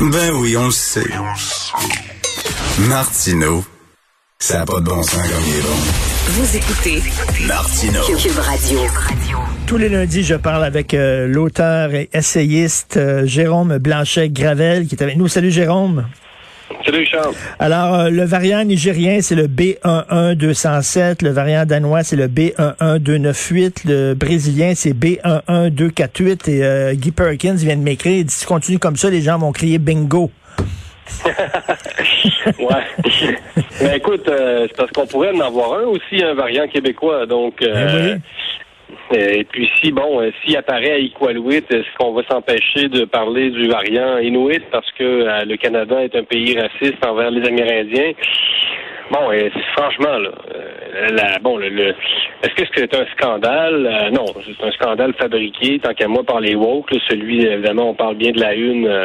Ben oui, on le sait. Martineau, ça n'a pas de bon sens comme il est bon. Vous écoutez Martineau. Cube Radio. Tous les lundis, je parle avec euh, l'auteur et essayiste euh, Jérôme Blanchet-Gravel qui est avec nous. Salut Jérôme. Salut Charles. Alors, euh, le variant nigérien, c'est le B11207. Le variant danois, c'est le B11298. Le brésilien, c'est B11248. Et euh, Guy Perkins vient de m'écrire. Il dit, si tu continues comme ça, les gens vont crier bingo. ouais. Ben, écoute, euh, c'est parce qu'on pourrait en avoir un aussi, un variant québécois. Donc, euh, et puis si bon, euh, s'il apparaît à Iqaluit, est-ce qu'on va s'empêcher de parler du variant Inuit parce que euh, le Canada est un pays raciste envers les Amérindiens? Bon, franchement, là, euh, la, bon, le, le- est-ce que c'est un scandale? Euh, non, c'est un scandale fabriqué, tant qu'à moi, par les woke. celui, évidemment, on parle bien de la une euh,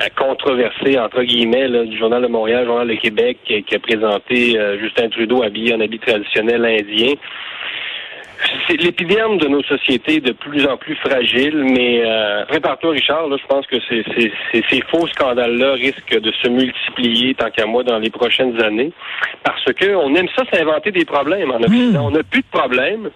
euh, controversée, entre guillemets, du Journal de Montréal, Journal de Québec, qui, a présenté euh, Justin Trudeau habillé en habit traditionnel indien. C'est l'épiderme de nos sociétés de plus en plus fragile, mais euh, prépare-toi, Richard, là, je pense que ces, ces, ces, ces faux scandales-là risquent de se multiplier, tant qu'à moi, dans les prochaines années, parce que on aime ça s'inventer des problèmes en Occident. On n'a plus de problèmes.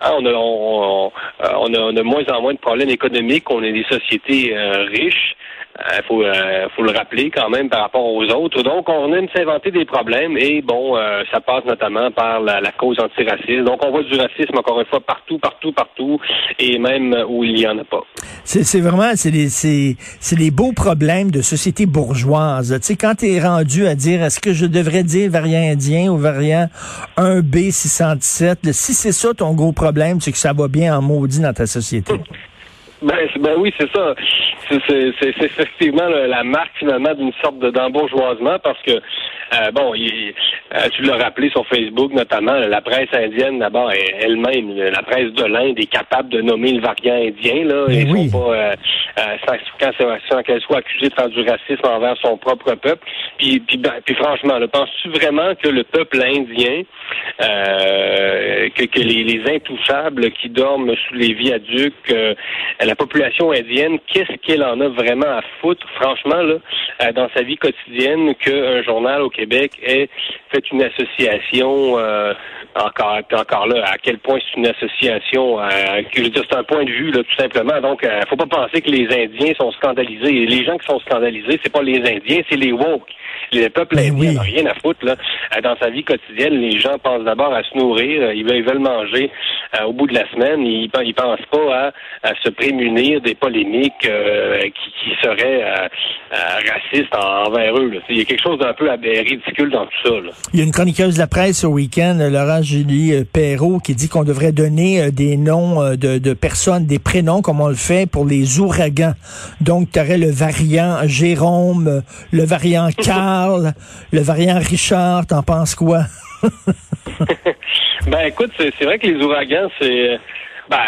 Ah, on, a, on, on, euh, on a, on a de moins en moins de problèmes économiques. On est des sociétés euh, riches. Il faut, euh, faut le rappeler quand même par rapport aux autres. Donc, on aime s'inventer des problèmes et bon, euh, ça passe notamment par la, la cause antiraciste. Donc, on voit du racisme encore une fois partout, partout, partout, et même où il n'y en a pas. C'est c'est vraiment, c'est les, c'est, c'est les beaux problèmes de société bourgeoise. Tu sais, quand tu es rendu à dire, est-ce que je devrais dire variant indien ou variant 1B617, là, si c'est ça ton gros problème, c'est que ça va bien en maudit dans ta société. Ben, ben oui, c'est ça. C'est effectivement la la marque finalement d'une sorte de d'embourgeoisement parce que euh, bon, il- euh, tu l'as rappelé sur Facebook notamment, la presse indienne d'abord elle- elle-même, la presse de l'Inde est capable de nommer le variant indien là, Mais et oui. sont pas euh, euh, quand qu'elle soit accusée de faire du racisme envers son propre peuple. Puis, puis, ben, franchement, penses-tu vraiment que le peuple indien, euh, que, les, les intouchables qui dorment sous les viaducs, euh, la population indienne, qu'est-ce qu'elle en a vraiment à foutre, franchement, là, euh, dans sa vie quotidienne, qu'un journal au Québec ait fait une association, encore, encore là, à quel point c'est une association, je veux dire, c'est un point de vue, là, tout simplement. Donc, faut pas penser que les Indiens sont scandalisés. Et les gens qui sont scandalisés, c'est pas les Indiens, c'est les woke. Le peuple indien oui. n'a rien à foutre, là. Euh, Dans sa vie quotidienne, les gens pensent d'abord à se nourrir, euh, ils veulent, manger euh, au bout de la semaine, ils, ils pensent pas à, à se prémunir des polémiques euh, qui, qui seraient euh, racistes en- envers eux. là. Il y a quelque chose d'un peu ridicule dans tout ça. Là. Il y a une chroniqueuse de la presse au week-end, Laurent Julie Perrault, qui dit qu'on devrait donner des noms de, de personnes, des prénoms comme on le fait pour les ouragans. Donc, tu aurais le variant Jérôme, le variant Carl, le variant Richard, t'en penses quoi? Ben écoute, c'est vrai que les ouragans, c'est ben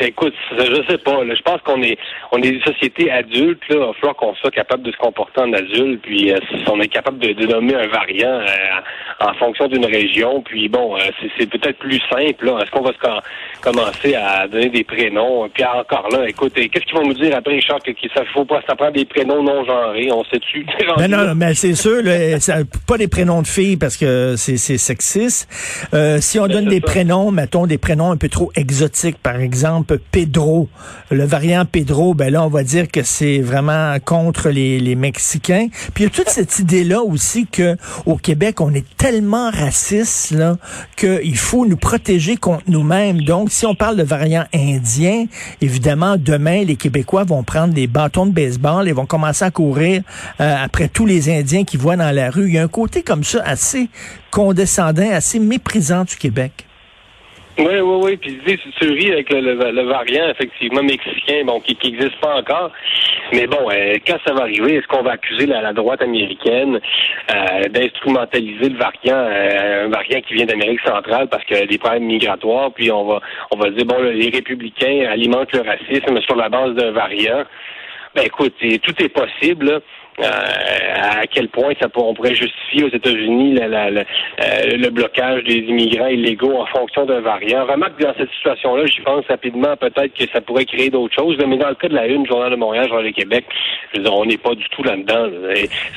écoute, je sais pas. là, je pense qu'on est on est des sociétés adultes, là. Il va falloir qu'on soit capable de se comporter en adulte, puis euh, si on est capable de, de nommer un variant euh, en fonction d'une région, puis bon, euh, c'est- peut-être plus simple. Est-ce qu'on va se com- commencer à donner des prénoms? Puis encore là, écoute, qu'est-ce qu'ils vont nous dire après, Richard, que, que ça faut pas, ça prend des prénoms non genrés, on sait-tu? Ben non, non, mais c'est sûr, là, pas des prénoms de filles parce que c'est c'est sexiste. Euh, si on Ben, donne des ça. prénoms, mettons des prénoms un peu trop exotiques, par exemple Pedro, le variant Pedro, ben là on va dire que c'est vraiment contre les, les Mexicains. Puis il y a toute cette idée-là aussi que au Québec on est tellement raciste là qu'il faut nous protéger contre nous-mêmes. Donc si on parle de variant indien, évidemment demain les Québécois vont prendre des bâtons de baseball et vont commencer à courir euh, après tous les Indiens qui voient dans la rue. Il y a un côté comme ça assez condescendant, assez méprisant du Québec. Oui, oui, oui. Puis tu ris avec le, variant, effectivement, mexicain, bon, qui n'existe pas encore. Mais bon, euh, quand ça va arriver, est-ce qu'on va accuser la, droite américaine euh, d'instrumentaliser le variant, euh, un variant qui vient d'Amérique centrale parce que des problèmes migratoires, puis on va on va dire bon les républicains alimentent le racisme sur la base d'un variant? Ben écoute, tout est possible. Euh, à quel point ça on pourrait justifier aux États-Unis euh, le blocage des immigrants illégaux en fonction d'un variant. Remarque dans cette situation-là, j'y pense rapidement, peut-être que ça pourrait créer d'autres choses, mais dans le cas de la Une, Journal de Montréal, Journal de Québec, je veux dire, on n'est pas du tout là-dedans.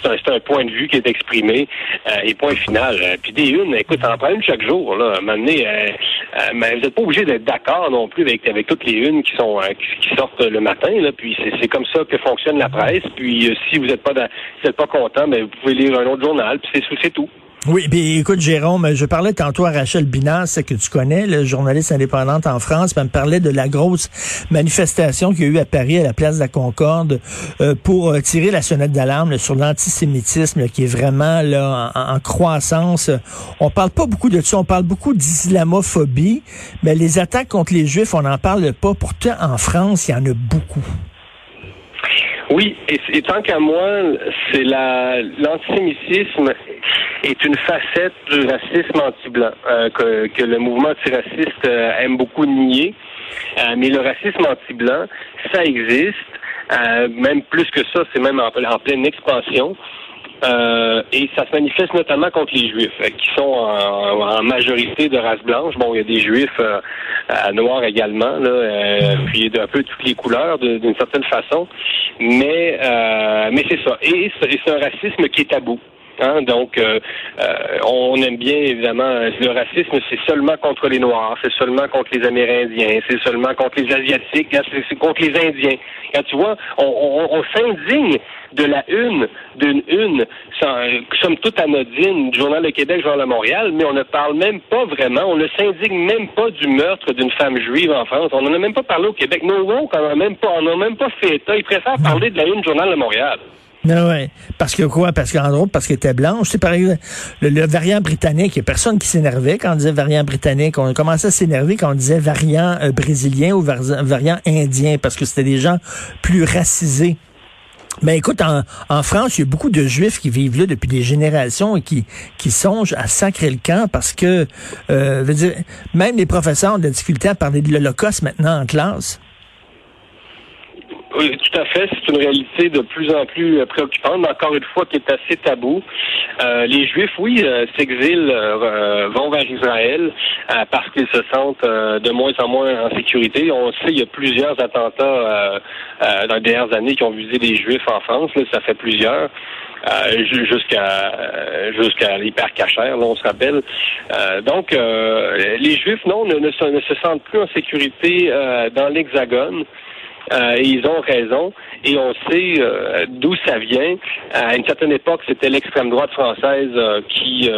C'est un, point de vue qui est exprimé euh, et point final. Puis des Une, écoute, en prend une chaque jour. Là, mais vous n'êtes pas obligé d'être d'accord non plus avec, toutes les Unes qui sont qui, sortent le matin. Là, puis c'est comme ça que fonctionne la presse. Puis si vous n'êtes pas vous pas content, mais vous pouvez lire un autre journal, puis c'est tout. Oui, puis écoute, Jérôme, je parlais tantôt à Rachel Binas, que tu connais, le journaliste indépendante en France, elle me parlait de la grosse manifestation qu'il y a eu à Paris, à la place de la Concorde, euh, pour euh, tirer la sonnette d'alarme sur l'antisémitisme, qui est vraiment là en, croissance. On parle pas beaucoup de ça, on parle beaucoup d'islamophobie, mais les attaques contre les Juifs, on n'en parle pas. Pourtant, en France, il y en a beaucoup. Oui, et, tant qu'à moi, c'est la l'antisémitisme est une facette du racisme anti-blanc euh, que, que, le mouvement antiraciste euh, aime beaucoup nier. Euh, mais le racisme anti-blanc, ça existe. même plus que ça, c'est même en, pleine expansion. Euh, et ça se manifeste notamment contre les Juifs, euh, qui sont en, majorité de race blanche. Bon, il y a des Juifs euh, noirs également, là, puis un peu toutes les couleurs d'une certaine façon. Mais, mais c'est ça. Et c'est un racisme qui est tabou. Hein, donc, on aime bien évidemment le racisme, c'est seulement contre les Noirs, c'est seulement contre les Amérindiens, c'est seulement contre les Asiatiques, hein, c'est contre les Indiens. Quand tu vois, on, s'indigne de la une, d'une une, somme toute anodine, du Journal de Québec, Journal de Montréal, mais on ne parle même pas vraiment, on ne s'indigne même pas du meurtre d'une femme juive en France. On n'en a même pas parlé au Québec. Nos woke, on n'en a même pas, on n'a même pas fait état. Ils préfèrent parler de la une Journal de Montréal. Non, ouais. Parce que quoi? Parce qu'en gros, parce qu'elle était blanche. C'est par exemple, le, variant britannique, il n'y a personne qui s'énervait quand on disait variant britannique. On commençait à s'énerver quand on disait variant euh, brésilien ou variant indien, parce que c'était des gens plus racisés. Ben écoute, en, France, il y a beaucoup de Juifs qui vivent là depuis des générations et qui, qui songent à sacrer le camp parce que, euh, même les professeurs ont de la difficulté à parler de l'Holocauste maintenant en classe. Oui, tout à fait. C'est une réalité de plus en plus euh, préoccupante, mais encore une fois, qui est assez tabou. Euh, les Juifs, oui, euh, s'exilent, vont vers Israël parce qu'ils se sentent de moins en moins en sécurité. On sait, il y a plusieurs attentats dans les dernières années qui ont visé les Juifs en France. ça fait plusieurs. jusqu'à jusqu'à l'hypercachère, on se rappelle. donc, les Juifs, non, ne, ne, se sentent plus en sécurité dans l'Hexagone. Euh, ils ont raison. Et on sait euh, d'où ça vient. À une certaine époque, c'était l'extrême droite française euh, qui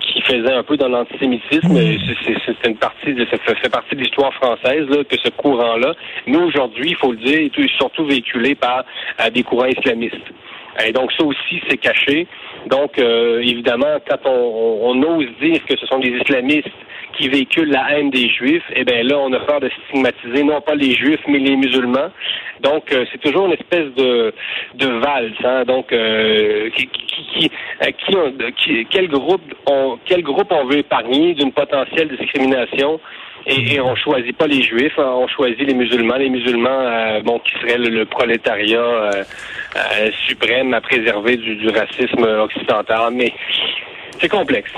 qui faisait un peu dans l'antisémitisme. Mm. C'est une partie, de, ça fait partie de l'histoire française là, que ce courant-là. Nous aujourd'hui, il faut le dire, est surtout véhiculé par des courants islamistes. Et donc ça aussi, c'est caché. Donc, évidemment, quand on, on, ose dire que ce sont des islamistes qui véhiculent la haine des Juifs, eh bien là, on a peur de stigmatiser non pas les Juifs, mais les musulmans. Donc, euh, c'est toujours une espèce de, de valse. Hein? Donc, euh, qui, qui, qui, quel groupe on, quel groupe on veut épargner d'une potentielle discrimination? Et, on choisit pas les juifs, hein, on choisit les musulmans. Les musulmans, euh, bon, qui seraient le, prolétariat suprême à préserver du, du racisme occidental. Mais c'est complexe.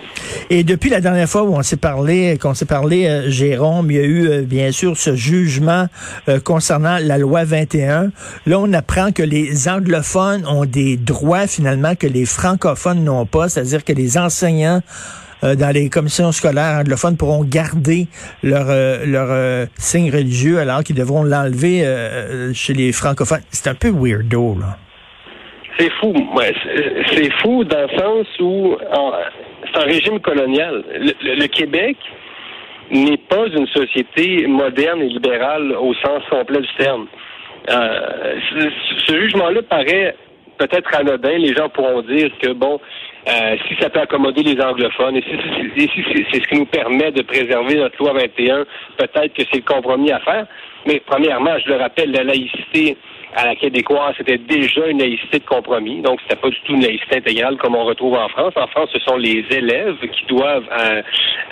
Et depuis la dernière fois où on s'est parlé, qu'on s'est parlé, euh, Jérôme, il y a eu euh, bien sûr ce jugement euh, concernant la loi 21. Là, on apprend que les anglophones ont des droits finalement que les francophones n'ont pas, c'est-à-dire que les enseignants dans les commissions scolaires anglophones pourront garder leur leur signe religieux alors qu'ils devront l'enlever chez les francophones. C'est un peu weirdo là. C'est fou. c'est fou dans le sens où c'est un régime colonial. Le, Québec n'est pas une société moderne et libérale au sens complet du terme. Euh, ce, jugement-là paraît peut-être anodin. Les gens pourront dire que, bon, euh, si ça peut accommoder les anglophones, et si, c'est ce qui nous permet de préserver notre loi 21, peut-être que c'est le compromis à faire. Mais premièrement, je le rappelle, la laïcité à la québécoise, c'était déjà une laïcité de compromis. Donc, c'était pas du tout une laïcité intégrale comme on retrouve en France. En France, ce sont les élèves qui doivent euh,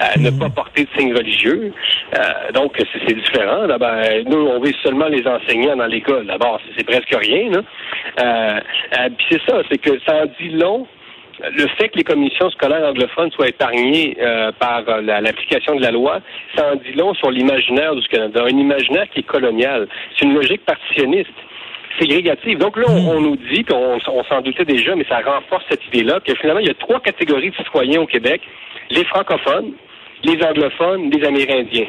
euh, ne pas porter de signes religieux. Euh, donc, c'est différent. Là, ben, nous, on vise seulement les enseignants dans l'école. D'abord, c'est presque rien. Puis c'est ça, c'est que ça en dit long le fait que les commissions scolaires anglophones soient épargnées par l'application de la loi, ça en dit long sur l'imaginaire du Canada, un imaginaire qui est colonial. C'est une logique partitionniste ségrégative. Donc là, on, nous dit, puis on, s'en doutait déjà, mais ça renforce cette idée-là, que finalement, il y a trois catégories de citoyens au Québec. Les francophones, les anglophones, les Amérindiens.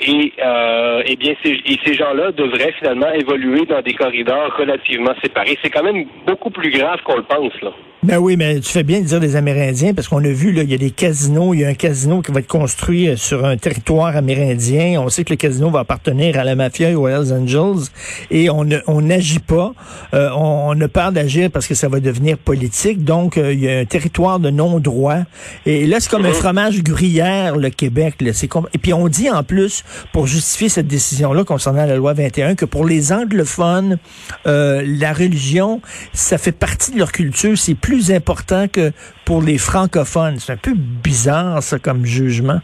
Et, euh, eh bien, ces, et ces gens-là devraient finalement évoluer dans des corridors relativement séparés. C'est quand même beaucoup plus grave qu'on le pense, là. Ben oui, mais tu fais bien de dire des Amérindiens parce qu'on a vu, là, il y a des casinos. Il y a un casino qui va être construit euh, sur un territoire amérindien. On sait que le casino va appartenir à la mafia et aux Hells Angels. Et on n'agit pas. Euh, on, ne parle d'agir parce que ça va devenir politique. Donc, euh, il y a un territoire de non-droit. Et là, c'est comme un fromage gruyère, le Québec. Là. Et puis, on dit en plus, pour justifier cette décision-là concernant la loi 21, que pour les anglophones, la religion, ça fait partie de leur culture. C'est plus plus important que pour les francophones. C'est un peu bizarre, ça, comme jugement.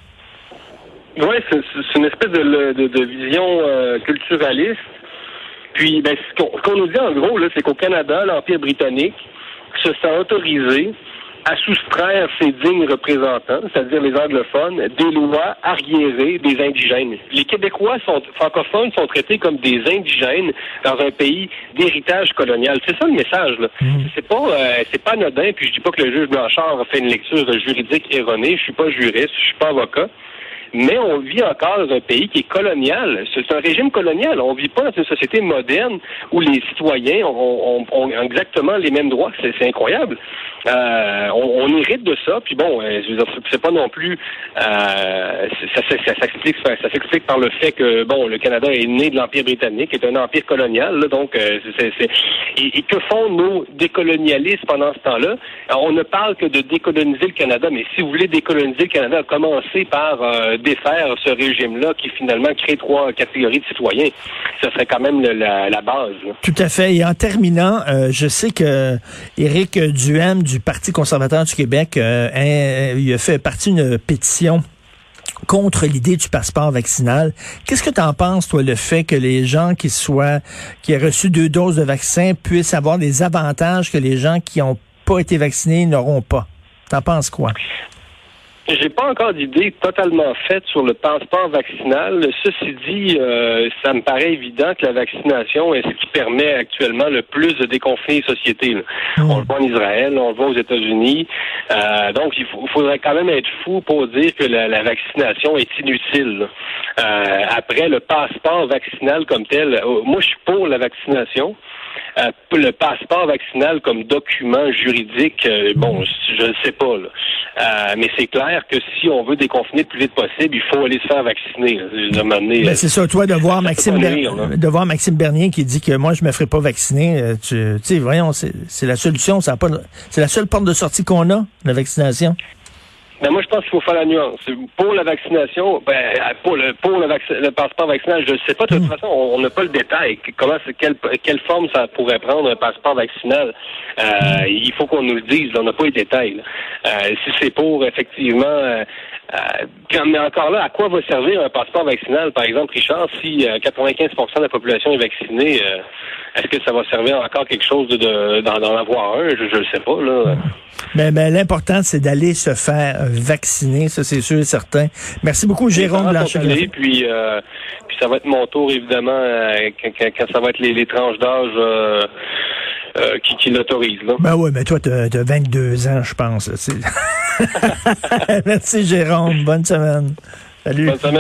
Oui, c'est une espèce de, vision euh, culturaliste. Puis, ben, ce qu'on nous dit en gros, c'est qu'au Canada, l'Empire britannique se sent autorisé à soustraire ses dignes représentants, c'est-à-dire les anglophones, des lois arriérées des indigènes. Les Québécois sont, francophones sont traités comme des indigènes dans un pays d'héritage colonial. C'est ça le message. Là. Mmh. C'est pas euh, c'est pas anodin. Puis je dis pas que le juge Blanchard a fait une lecture juridique erronée. Je suis pas juriste, je suis pas avocat mais on vit encore dans un pays qui est colonial. C'est un régime colonial. On vit pas dans une société moderne où les citoyens ont, exactement les mêmes droits. C'est incroyable. Euh, on, hérite de ça. Puis bon, euh, c'est pas non plus. Euh, ça, ça, s'explique, ça s'explique par le fait que bon, le Canada est né de l'empire britannique, est un empire colonial. donc, c'est, et, que font nos décolonialistes pendant ce temps-là? On ne parle que de décoloniser le Canada, mais si vous voulez décoloniser le Canada, commencez par défaire ce régime-là qui finalement crée trois catégories de citoyens. Ce serait quand même la, base. Tout à fait. Et en terminant, euh, je sais que Éric Duhem du Parti conservateur du Québec, euh, il a fait partie d'une pétition contre l'idée du passeport vaccinal. Qu'est-ce que tu en penses, toi, le fait que les gens qui soient, qui aient reçu deux doses de vaccin puissent avoir des avantages que les gens qui n'ont pas été vaccinés n'auront pas? T'en penses quoi? J'ai pas encore d'idée totalement faite sur le passeport vaccinal. Ceci dit, euh, ça me paraît évident que la vaccination est ce qui permet actuellement le plus de déconfiner les sociétés. Hmm. On le voit en Israël, on le voit aux États-Unis. Euh, donc, il, faudrait quand même être fou pour dire que la, vaccination est inutile. Euh, après, le passeport vaccinal comme tel, moi, je suis pour la vaccination. Euh, le passeport vaccinal comme document juridique, euh, bon, je ne sais pas. Euh, mais c'est clair que si on veut déconfiner le plus vite possible, il faut aller se faire vacciner. Ben, c'est ça, toi, de voir, Maxime de voir Maxime Bernier qui dit que moi, je me ferai pas vacciner. Tu sais, voyons, c'est la solution. C'est la seule porte de sortie qu'on a, la vaccination. Ben moi, je pense qu'il faut faire la nuance. Pour la vaccination, ben, pour le pour le, le passeport vaccinal, je ne sais pas. De toute façon, on n'a pas le détail. Comment, quelle, quelle forme ça pourrait prendre un passeport vaccinal? Euh, Il faut qu'on nous le dise. on n'a pas les détails. Euh, si c'est pour effectivement, euh, euh, mais encore là, à quoi va servir un passeport vaccinal, par exemple, Richard, si 95% de la population est vaccinée Est-ce que ça va servir encore quelque chose de d'en avoir un? Je ne sais pas là. Mais, mais l'important, c'est d'aller se faire vacciner, ça c'est sûr et certain. Merci beaucoup, Jérôme Blanchet. Puis, euh, puis ça va être mon tour, évidemment, euh, quand, ça va être les, tranches d'âge euh, qui, qui l'autorisent. Ben oui, mais toi, tu as, 22 ans, je pense. Merci, Jérôme. Bonne semaine. Salut. Bonne semaine.